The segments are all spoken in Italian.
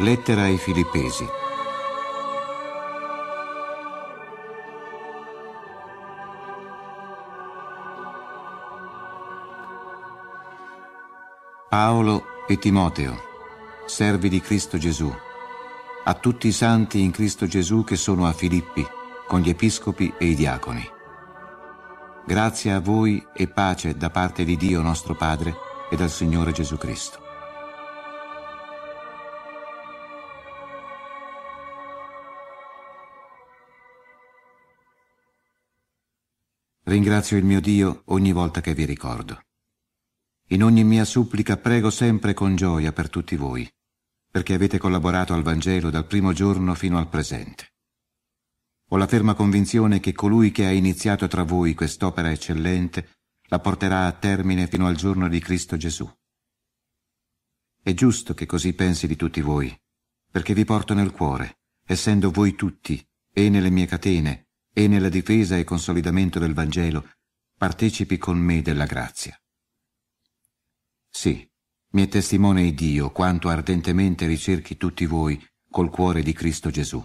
Lettera ai Filippesi. Paolo e Timoteo, servi di Cristo Gesù, a tutti i santi in Cristo Gesù che sono a Filippi, con gli episcopi e i diaconi. Grazie a voi e pace da parte di Dio nostro Padre e dal Signore Gesù Cristo. Ringrazio il mio Dio ogni volta che vi ricordo. In ogni mia supplica prego sempre con gioia per tutti voi, perché avete collaborato al Vangelo dal primo giorno fino al presente. Ho la ferma convinzione che colui che ha iniziato tra voi quest'opera eccellente la porterà a termine fino al giorno di Cristo Gesù. È giusto che così pensi di tutti voi, perché vi porto nel cuore, essendo voi tutti, e nelle mie catene, e nella difesa e consolidamento del Vangelo partecipi con me della grazia. Sì, mi è testimone Dio quanto ardentemente ricerchi tutti voi col cuore di Cristo Gesù.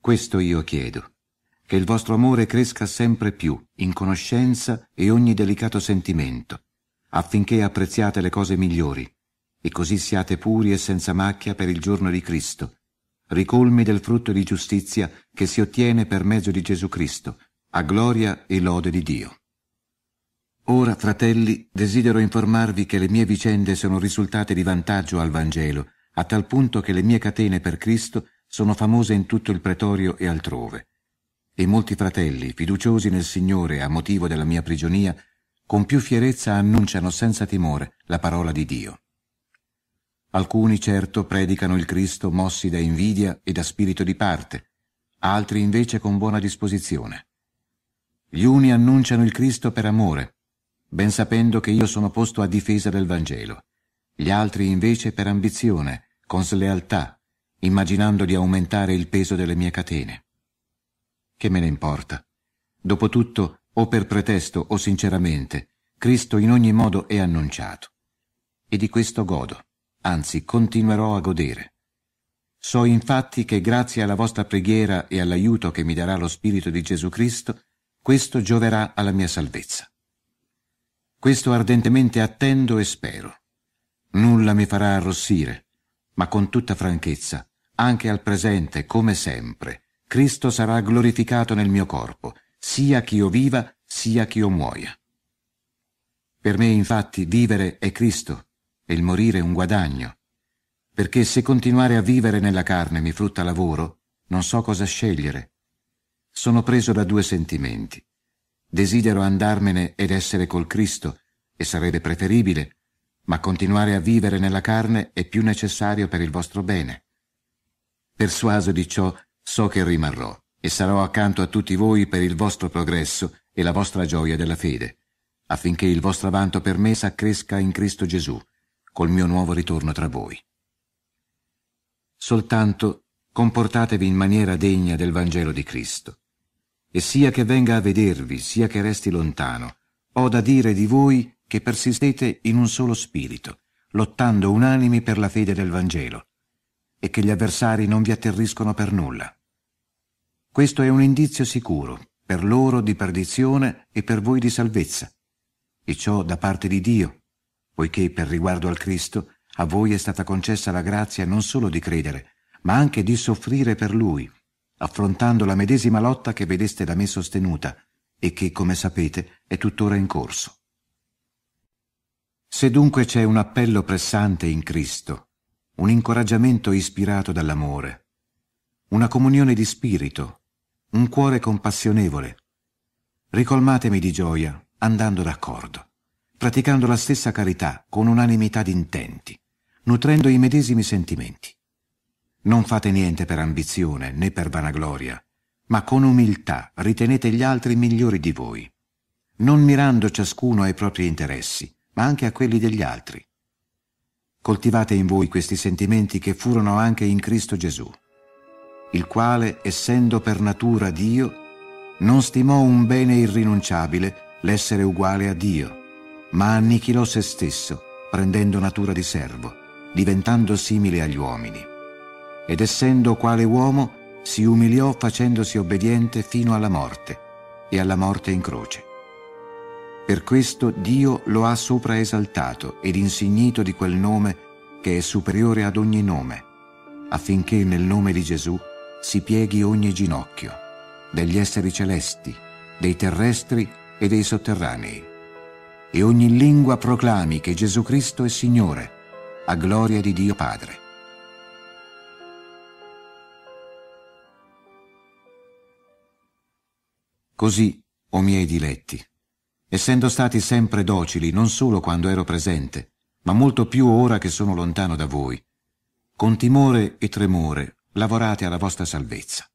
Questo io chiedo, che il vostro amore cresca sempre più in conoscenza e ogni delicato sentimento, affinché apprezziate le cose migliori, e così siate puri e senza macchia per il giorno di Cristo, ricolmi del frutto di giustizia che si ottiene per mezzo di Gesù Cristo, a gloria e lode di Dio. Ora, fratelli, desidero informarvi che le mie vicende sono risultate di vantaggio al Vangelo, a tal punto che le mie catene per Cristo sono famose in tutto il pretorio e altrove. E molti fratelli, fiduciosi nel Signore a motivo della mia prigionia, con più fierezza annunciano senza timore la parola di Dio. Alcuni certo predicano il Cristo mossi da invidia e da spirito di parte, altri invece con buona disposizione. Gli uni annunciano il Cristo per amore, ben sapendo che io sono posto a difesa del Vangelo, gli altri invece per ambizione, con slealtà, immaginando di aumentare il peso delle mie catene. Che me ne importa? Dopotutto, o per pretesto o sinceramente, Cristo in ogni modo è annunciato. E di questo godo anzi continuerò a godere. So infatti che grazie alla vostra preghiera e all'aiuto che mi darà lo Spirito di Gesù Cristo, questo gioverà alla mia salvezza. Questo ardentemente attendo e spero. Nulla mi farà arrossire, ma con tutta franchezza, anche al presente, come sempre, Cristo sarà glorificato nel mio corpo, sia ch'io viva, sia ch'io muoia. Per me infatti vivere è Cristo e il morire un guadagno, perché se continuare a vivere nella carne mi frutta lavoro, non so cosa scegliere. Sono preso da due sentimenti. Desidero andarmene ed essere col Cristo, e sarebbe preferibile, ma continuare a vivere nella carne è più necessario per il vostro bene. Persuaso di ciò, so che rimarrò, e sarò accanto a tutti voi per il vostro progresso e la vostra gioia della fede, affinché il vostro avanto per me s'accresca in Cristo Gesù, col mio nuovo ritorno tra voi. Soltanto comportatevi in maniera degna del Vangelo di Cristo. E sia che venga a vedervi, sia che resti lontano, ho da dire di voi che persistete in un solo spirito, lottando unanimi per la fede del Vangelo, e che gli avversari non vi atterriscono per nulla. Questo è un indizio sicuro, per loro di perdizione e per voi di salvezza, e ciò da parte di Dio, poiché per riguardo al Cristo a voi è stata concessa la grazia non solo di credere, ma anche di soffrire per Lui, affrontando la medesima lotta che vedeste da me sostenuta e che, come sapete, è tuttora in corso. Se dunque c'è un appello pressante in Cristo, un incoraggiamento ispirato dall'amore, una comunione di spirito, un cuore compassionevole, ricolmatemi di gioia andando d'accordo praticando la stessa carità con unanimità di intenti, nutrendo i medesimi sentimenti. Non fate niente per ambizione né per vanagloria, ma con umiltà ritenete gli altri migliori di voi, non mirando ciascuno ai propri interessi, ma anche a quelli degli altri. Coltivate in voi questi sentimenti che furono anche in Cristo Gesù, il quale, essendo per natura Dio, non stimò un bene irrinunciabile l'essere uguale a Dio, ma annichilò se stesso, prendendo natura di servo, diventando simile agli uomini. ed essendo quale uomo si umiliò facendosi obbediente fino alla morte e alla morte in croce. Per questo Dio lo ha sopra esaltato ed insignito di quel nome che è superiore ad ogni nome, affinché nel nome di Gesù si pieghi ogni ginocchio, degli esseri celesti, dei terrestri e dei sotterranei, e ogni lingua proclami che Gesù Cristo è Signore, a gloria di Dio Padre. Così, o miei diletti, essendo stati sempre docili non solo quando ero presente, ma molto più ora che sono lontano da voi. Con timore e tremore lavorate alla vostra salvezza.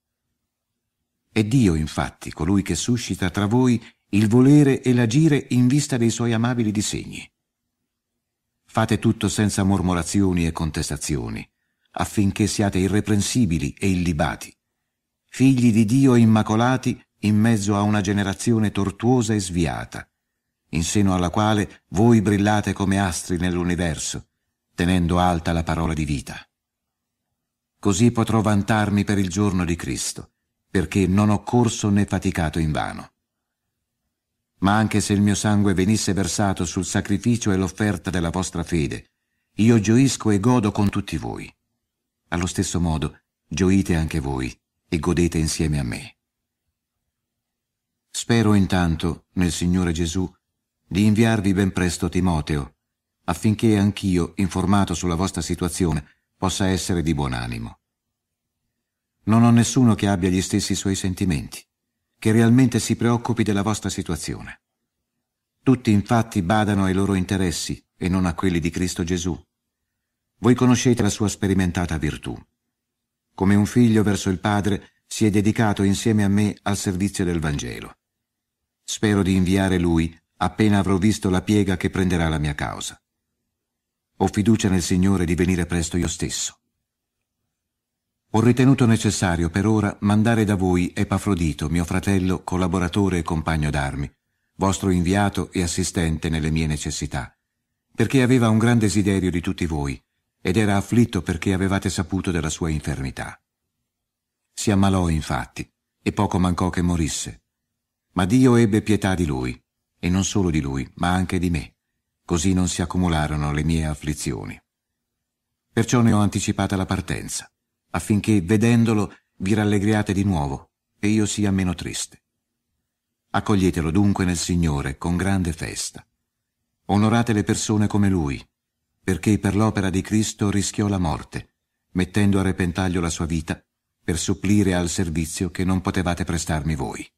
È Dio, infatti, colui che suscita tra voi il volere e l'agire in vista dei suoi amabili disegni. Fate tutto senza mormorazioni e contestazioni, affinché siate irreprensibili e illibati, figli di Dio immacolati in mezzo a una generazione tortuosa e sviata, in seno alla quale voi brillate come astri nell'universo, tenendo alta la parola di vita. Così potrò vantarmi per il giorno di Cristo, perché non ho corso né faticato invano. Ma anche se il mio sangue venisse versato sul sacrificio e l'offerta della vostra fede, io gioisco e godo con tutti voi. Allo stesso modo, gioite anche voi e godete insieme a me. Spero intanto, nel Signore Gesù, di inviarvi ben presto Timoteo, affinché anch'io, informato sulla vostra situazione, possa essere di buon animo. Non ho nessuno che abbia gli stessi suoi sentimenti, che realmente si preoccupi della vostra situazione. Tutti infatti badano ai loro interessi e non a quelli di Cristo Gesù. Voi conoscete la sua sperimentata virtù. Come un figlio verso il Padre si è dedicato insieme a me al servizio del Vangelo. Spero di inviare lui appena avrò visto la piega che prenderà la mia causa. Ho fiducia nel Signore di venire presto io stesso. Ho ritenuto necessario per ora mandare da voi Epafrodito, mio fratello, collaboratore e compagno d'armi, vostro inviato e assistente nelle mie necessità, perché aveva un gran desiderio di tutti voi ed era afflitto perché avevate saputo della sua infermità. Si ammalò infatti e poco mancò che morisse, ma Dio ebbe pietà di lui e non solo di lui, ma anche di me. Così non si accumularono le mie afflizioni. Perciò ne ho anticipata la partenza, affinché, vedendolo, vi rallegriate di nuovo e io sia meno triste. Accoglietelo dunque nel Signore con grande festa. Onorate le persone come lui, perché per l'opera di Cristo rischiò la morte, mettendo a repentaglio la sua vita per supplire al servizio che non potevate prestarmi voi.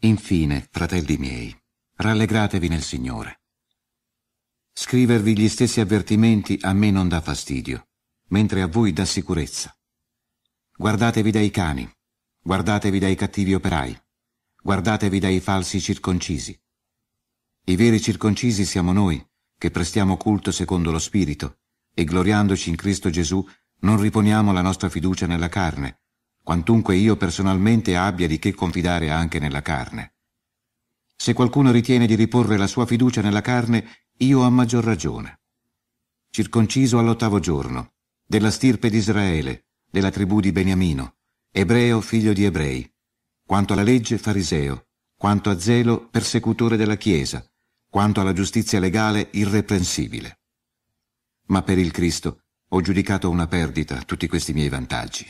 Infine, fratelli miei, rallegratevi nel Signore. Scrivervi gli stessi avvertimenti a me non dà fastidio, mentre a voi dà sicurezza. Guardatevi dai cani, guardatevi dai cattivi operai, guardatevi dai falsi circoncisi. I veri circoncisi siamo noi, che prestiamo culto secondo lo Spirito, e gloriandoci in Cristo Gesù non riponiamo la nostra fiducia nella carne, quantunque io personalmente abbia di che confidare anche nella carne. Se qualcuno ritiene di riporre la sua fiducia nella carne, io ho maggior ragione. Circonciso all'ottavo giorno, della stirpe di Israele, della tribù di Beniamino, ebreo figlio di ebrei, quanto alla legge fariseo, quanto a zelo persecutore della Chiesa, quanto alla giustizia legale irreprensibile. Ma per il Cristo ho giudicato una perdita tutti questi miei vantaggi.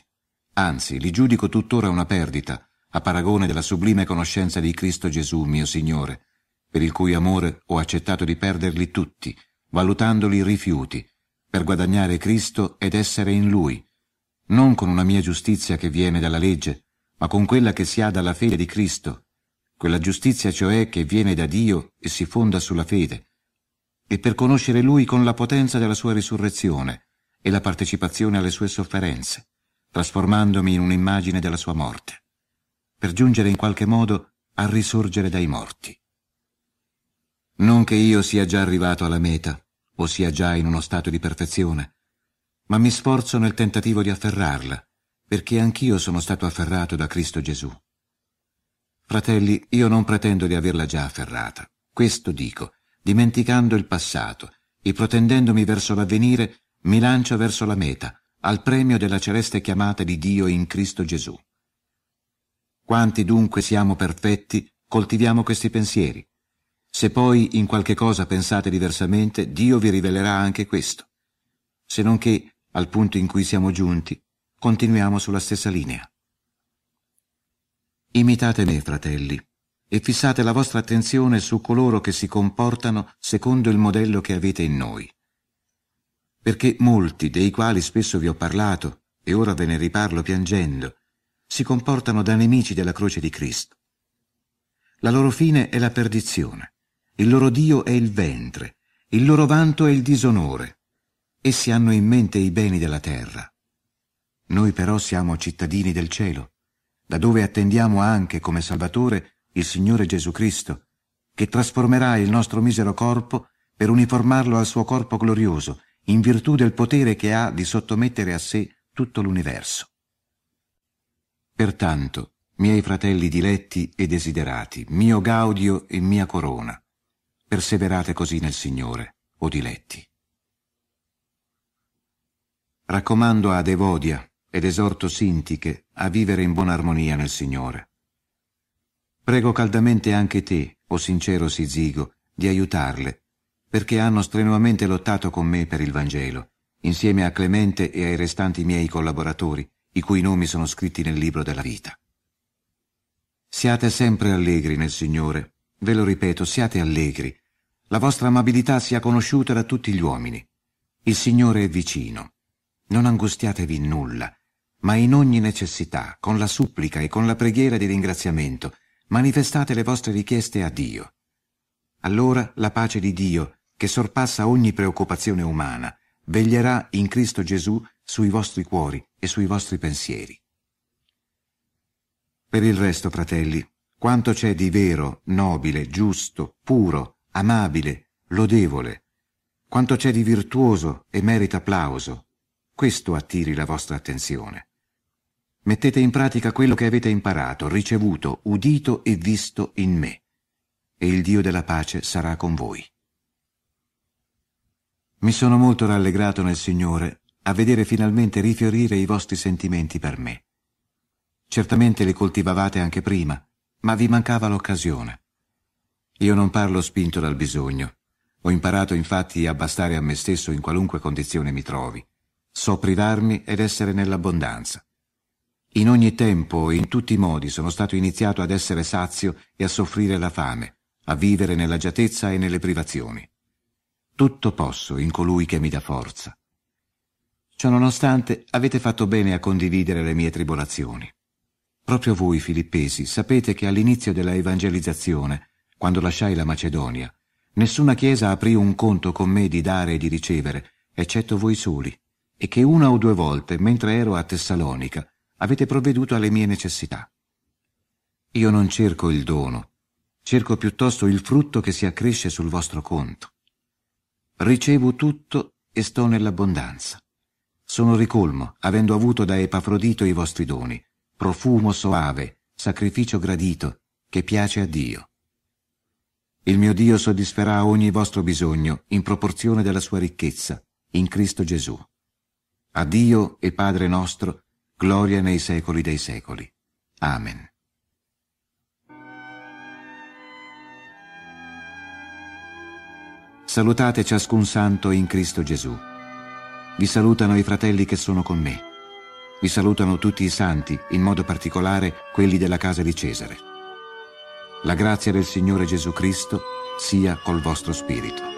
Anzi, li giudico tuttora una perdita, a paragone della sublime conoscenza di Cristo Gesù, mio Signore, per il cui amore ho accettato di perderli tutti, valutandoli rifiuti, per guadagnare Cristo ed essere in Lui, non con una mia giustizia che viene dalla legge, ma con quella che si ha dalla fede di Cristo, quella giustizia cioè che viene da Dio e si fonda sulla fede, e per conoscere Lui con la potenza della sua risurrezione e la partecipazione alle sue sofferenze trasformandomi in un'immagine della sua morte, per giungere in qualche modo a risorgere dai morti. Non che io sia già arrivato alla meta, o sia già in uno stato di perfezione, ma mi sforzo nel tentativo di afferrarla, perché anch'io sono stato afferrato da Cristo Gesù. Fratelli, io non pretendo di averla già afferrata, questo dico, dimenticando il passato e protendendomi verso l'avvenire, mi lancio verso la meta, al premio della celeste chiamata di Dio in Cristo Gesù. Quanti dunque siamo perfetti, coltiviamo questi pensieri. Se poi in qualche cosa pensate diversamente, Dio vi rivelerà anche questo. Se non che, al punto in cui siamo giunti, continuiamo sulla stessa linea. Imitate me, fratelli, e fissate la vostra attenzione su coloro che si comportano secondo il modello che avete in noi. Perché molti, dei quali spesso vi ho parlato, e ora ve ne riparlo piangendo, si comportano da nemici della croce di Cristo. La loro fine è la perdizione, il loro Dio è il ventre, il loro vanto è il disonore. Essi hanno in mente i beni della terra. Noi però siamo cittadini del cielo, da dove attendiamo anche come Salvatore il Signore Gesù Cristo, che trasformerà il nostro misero corpo per uniformarlo al suo corpo glorioso, in virtù del potere che ha di sottomettere a sé tutto l'universo. Pertanto, miei fratelli diletti e desiderati, mio gaudio e mia corona, perseverate così nel Signore, o diletti. Raccomando ad Evodia ed esorto Sintiche a vivere in buona armonia nel Signore. Prego caldamente anche te, o sincero Sizigo, di aiutarle, perché hanno strenuamente lottato con me per il Vangelo, insieme a Clemente e ai restanti miei collaboratori, i cui nomi sono scritti nel libro della vita. Siate sempre allegri nel Signore, ve lo ripeto, siate allegri. La vostra amabilità sia conosciuta da tutti gli uomini. Il Signore è vicino. Non angustiatevi in nulla, ma in ogni necessità, con la supplica e con la preghiera di ringraziamento, manifestate le vostre richieste a Dio. Allora la pace di Dio, che sorpassa ogni preoccupazione umana, veglierà in Cristo Gesù sui vostri cuori e sui vostri pensieri. Per il resto, fratelli, quanto c'è di vero, nobile, giusto, puro, amabile, lodevole, quanto c'è di virtuoso e merita applauso, questo attiri la vostra attenzione. Mettete in pratica quello che avete imparato, ricevuto, udito e visto in me, e il Dio della pace sarà con voi. Mi sono molto rallegrato nel Signore a vedere finalmente rifiorire i vostri sentimenti per me. Certamente li coltivavate anche prima, ma vi mancava l'occasione. Io non parlo spinto dal bisogno. Ho imparato infatti a bastare a me stesso in qualunque condizione mi trovi. So privarmi ed essere nell'abbondanza. In ogni tempo e in tutti i modi sono stato iniziato ad essere sazio e a soffrire la fame, a vivere nell'agiatezza e nelle privazioni. Tutto posso in colui che mi dà forza. Ciononostante avete fatto bene a condividere le mie tribolazioni. Proprio voi, filippesi, sapete che all'inizio della evangelizzazione, quando lasciai la Macedonia, nessuna chiesa aprì un conto con me di dare e di ricevere, eccetto voi soli, e che una o due volte, mentre ero a Tessalonica, avete provveduto alle mie necessità. Io non cerco il dono, cerco piuttosto il frutto che si accresce sul vostro conto. Ricevo tutto e sto nell'abbondanza. Sono ricolmo, avendo avuto da Epafrodito i vostri doni, profumo soave, sacrificio gradito, che piace a Dio. Il mio Dio soddisferà ogni vostro bisogno in proporzione della sua ricchezza, in Cristo Gesù. A Dio e Padre nostro, gloria nei secoli dei secoli. Amen. Salutate ciascun santo in Cristo Gesù. Vi salutano i fratelli che sono con me. Vi salutano tutti i santi, in modo particolare quelli della casa di Cesare. La grazia del Signore Gesù Cristo sia col vostro spirito.